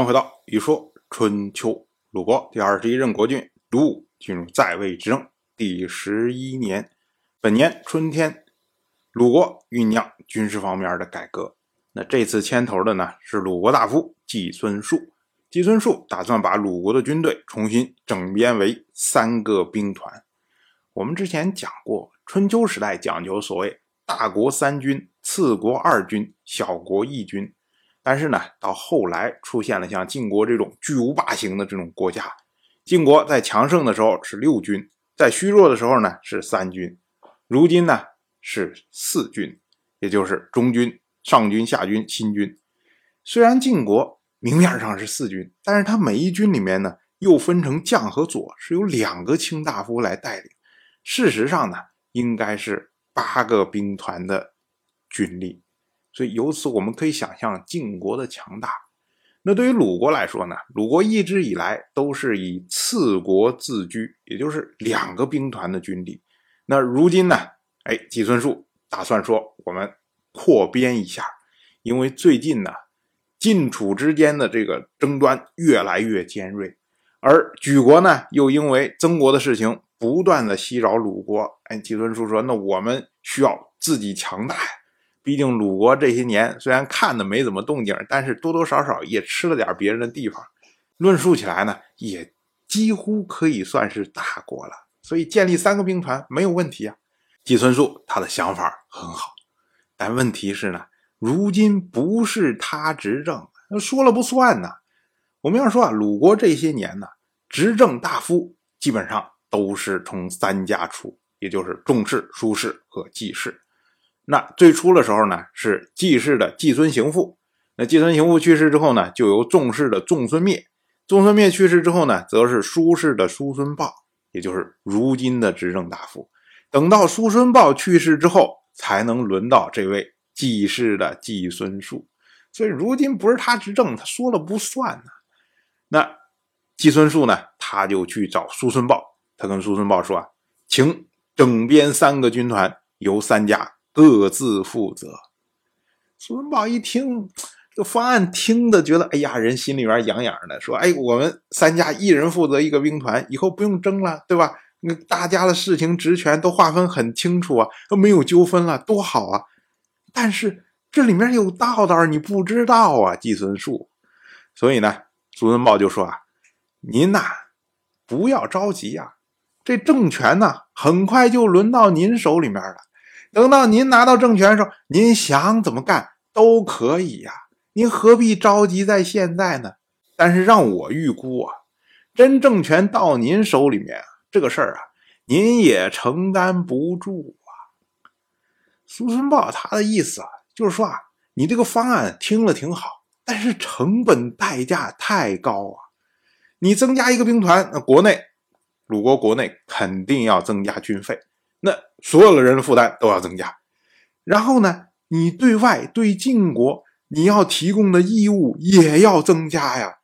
欢回到《一说春秋》，鲁国第二十一任国君鲁武进入在位执政第十一年，本年春天，鲁国酝酿军事方面的改革。那这次牵头的呢是鲁国大夫季孙树。季孙树打算把鲁国的军队重新整编为三个兵团。我们之前讲过，春秋时代讲究所谓大国三军，次国二军，小国一军。但是呢，到后来出现了像晋国这种巨无霸型的这种国家。晋国在强盛的时候是六军，在虚弱的时候呢是三军，如今呢是四军，也就是中军、上军、下军、新军。虽然晋国。明面上是四军，但是它每一军里面呢，又分成将和佐，是由两个卿大夫来带领。事实上呢，应该是八个兵团的军力。所以由此我们可以想象晋国的强大。那对于鲁国来说呢，鲁国一直以来都是以次国自居，也就是两个兵团的军力。那如今呢，哎，季孙树打算说我们扩编一下，因为最近呢。晋楚之间的这个争端越来越尖锐，而举国呢又因为曾国的事情不断的袭扰鲁国。哎，季孙叔说：“那我们需要自己强大呀，毕竟鲁国这些年虽然看的没怎么动静，但是多多少少也吃了点别人的地方。论述起来呢，也几乎可以算是大国了。所以建立三个兵团没有问题啊。”季孙树他的想法很好，但问题是呢。如今不是他执政，说了不算呢。我们要说啊，鲁国这些年呢，执政大夫基本上都是从三家出，也就是仲氏、叔氏和季氏。那最初的时候呢，是季氏的季孙行父。那季孙行父去世之后呢，就由仲氏的仲孙灭。仲孙灭去世之后呢，则是叔氏的叔孙豹，也就是如今的执政大夫。等到叔孙豹去世之后，才能轮到这位。季氏的季孙树，所以如今不是他执政，他说了不算呢。那季孙树呢，他就去找叔孙豹，他跟叔孙豹说啊，请整编三个军团，由三家各自负责。叔孙豹一听这方案，听的觉得，哎呀，人心里边痒痒的，说，哎，我们三家一人负责一个兵团，以后不用争了，对吧？那大家的事情职权都划分很清楚啊，都没有纠纷了，多好啊！但是这里面有道道，你不知道啊，季孙树。所以呢，苏孙豹就说啊：“您呐，不要着急呀，这政权呢，很快就轮到您手里面了。等到您拿到政权的时候，您想怎么干都可以呀。您何必着急在现在呢？但是让我预估啊，真政权到您手里面，这个事儿啊，您也承担不住啊。”苏孙豹他的意思啊，就是说啊，你这个方案听了挺好，但是成本代价太高啊。你增加一个兵团，那国内鲁国国内肯定要增加军费，那所有的人的负担都要增加。然后呢，你对外对晋国你要提供的义务也要增加呀，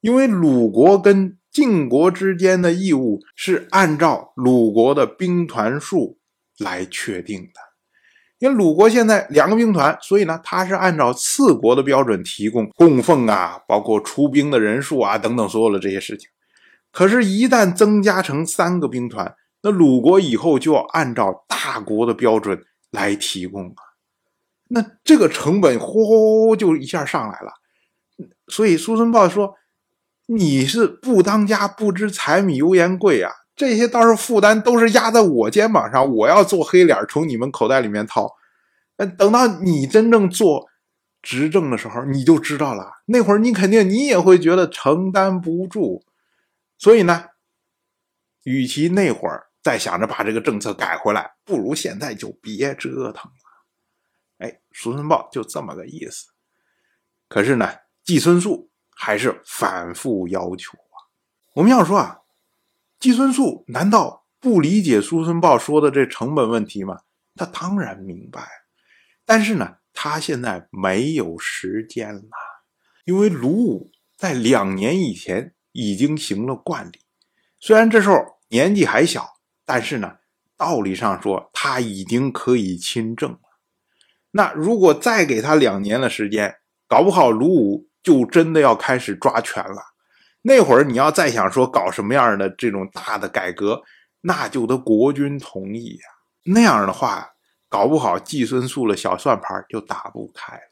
因为鲁国跟晋国之间的义务是按照鲁国的兵团数来确定的。因为鲁国现在两个兵团，所以呢，他是按照次国的标准提供供奉啊，包括出兵的人数啊等等所有的这些事情。可是，一旦增加成三个兵团，那鲁国以后就要按照大国的标准来提供啊，那这个成本呼就一下上来了。所以，苏孙豹说：“你是不当家不知柴米油盐贵啊。”这些倒是负担都是压在我肩膀上，我要做黑脸从你们口袋里面掏。等到你真正做执政的时候，你就知道了。那会儿你肯定你也会觉得承担不住。所以呢，与其那会儿再想着把这个政策改回来，不如现在就别折腾了。哎，叔孙豹就这么个意思。可是呢，季孙树还是反复要求啊。我们要说啊。季孙树难道不理解苏孙豹说的这成本问题吗？他当然明白，但是呢，他现在没有时间了，因为鲁武在两年以前已经行了冠礼，虽然这时候年纪还小，但是呢，道理上说他已经可以亲政了。那如果再给他两年的时间，搞不好鲁武就真的要开始抓权了。那会儿你要再想说搞什么样的这种大的改革，那就得国君同意呀。那样的话，搞不好季孙宿的小算盘就打不开了。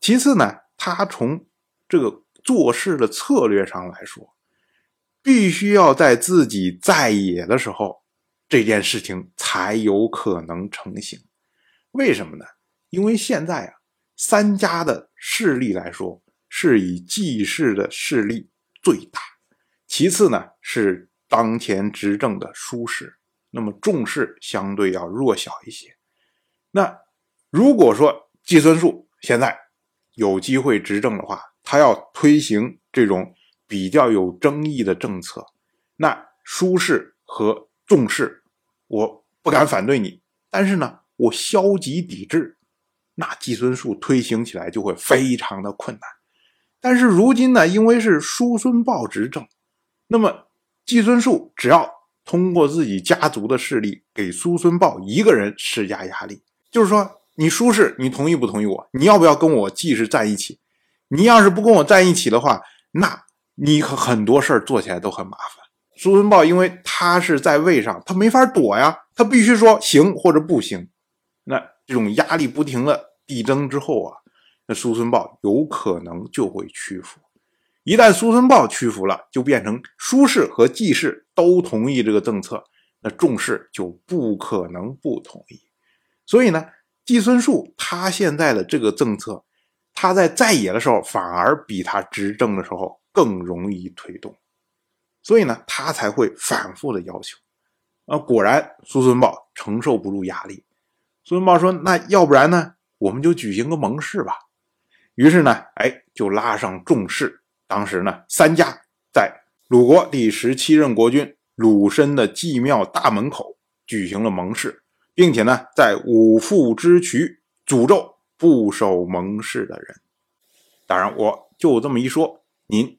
其次呢，他从这个做事的策略上来说，必须要在自己在野的时候，这件事情才有可能成型。为什么呢？因为现在啊，三家的势力来说，是以季氏的势力最大，其次呢是当前执政的舒氏，那么仲氏相对要弱小一些。那如果说季孙树现在有机会执政的话，他要推行这种比较有争议的政策，那舒氏和仲氏，我不敢反对你，但是呢，我消极抵制，那季孙树推行起来就会非常的困难。但是如今呢，因为是叔孙豹执政，那么季孙树只要通过自己家族的势力给叔孙豹一个人施加压力，就是说。你舒氏，你同意不同意我？你要不要跟我季氏在一起？你要是不跟我在一起的话，那你很多事儿做起来都很麻烦。苏孙豹因为他是在位上，他没法躲呀，他必须说行或者不行。那这种压力不停的递增之后啊，那苏孙豹有可能就会屈服。一旦苏孙豹屈服了，就变成苏氏和季氏都同意这个政策，那仲氏就不可能不同意。所以呢？季孙树他现在的这个政策，他在在野的时候反而比他执政的时候更容易推动，所以呢，他才会反复的要求。啊，果然苏孙豹承受不住压力，苏孙豹说：“那要不然呢，我们就举行个盟誓吧。”于是呢，哎，就拉上众士。当时呢，三家在鲁国第十七任国君鲁申的祭庙大门口举行了盟誓。并且呢，在五父之渠诅咒不守盟誓的人。当然，我就这么一说，您